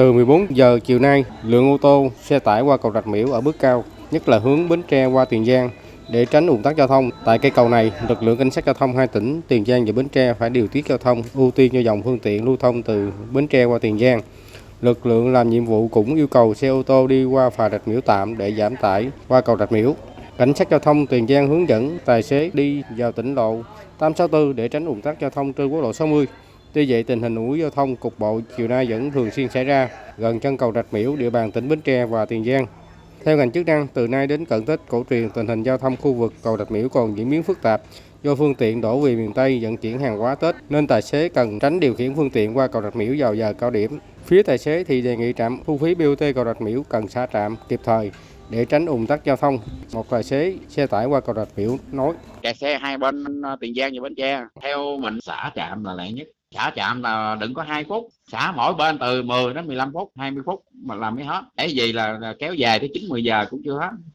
Từ 14 giờ chiều nay, lượng ô tô, xe tải qua cầu Rạch Miễu ở bước cao, nhất là hướng Bến Tre qua Tiền Giang. Để tránh ủng tắc giao thông, tại cây cầu này, lực lượng cảnh sát giao thông hai tỉnh Tiền Giang và Bến Tre phải điều tiết giao thông, ưu tiên cho dòng phương tiện lưu thông từ Bến Tre qua Tiền Giang. Lực lượng làm nhiệm vụ cũng yêu cầu xe ô tô đi qua phà Rạch Miễu tạm để giảm tải qua cầu Rạch Miễu. Cảnh sát giao thông Tiền Giang hướng dẫn tài xế đi vào tỉnh lộ 864 để tránh ủng tắc giao thông trên quốc lộ 60. Tuy vậy, tình hình ùn giao thông cục bộ chiều nay vẫn thường xuyên xảy ra gần chân cầu Rạch Miễu, địa bàn tỉnh Bến Tre và Tiền Giang. Theo ngành chức năng, từ nay đến cận Tết cổ truyền, tình hình giao thông khu vực cầu Rạch Miễu còn diễn biến phức tạp do phương tiện đổ về miền Tây vận chuyển hàng hóa Tết nên tài xế cần tránh điều khiển phương tiện qua cầu Rạch Miễu vào giờ cao điểm. Phía tài xế thì đề nghị trạm thu phí BOT cầu Rạch Miễu cần xả trạm kịp thời để tránh ùn tắc giao thông. Một tài xế xe tải qua cầu Rạch Miễu nói: kẹt xe hai bên ờ, Tiền Giang và Bến Tre theo mình xả trạm là lẹ nhất xả chạm là đừng có hai phút. Xả mỗi bên từ 10 đến 15 phút 20 phút mà làm mới hết. Cái gì là, là kéo dài tới 9 10 giờ cũng chưa hết.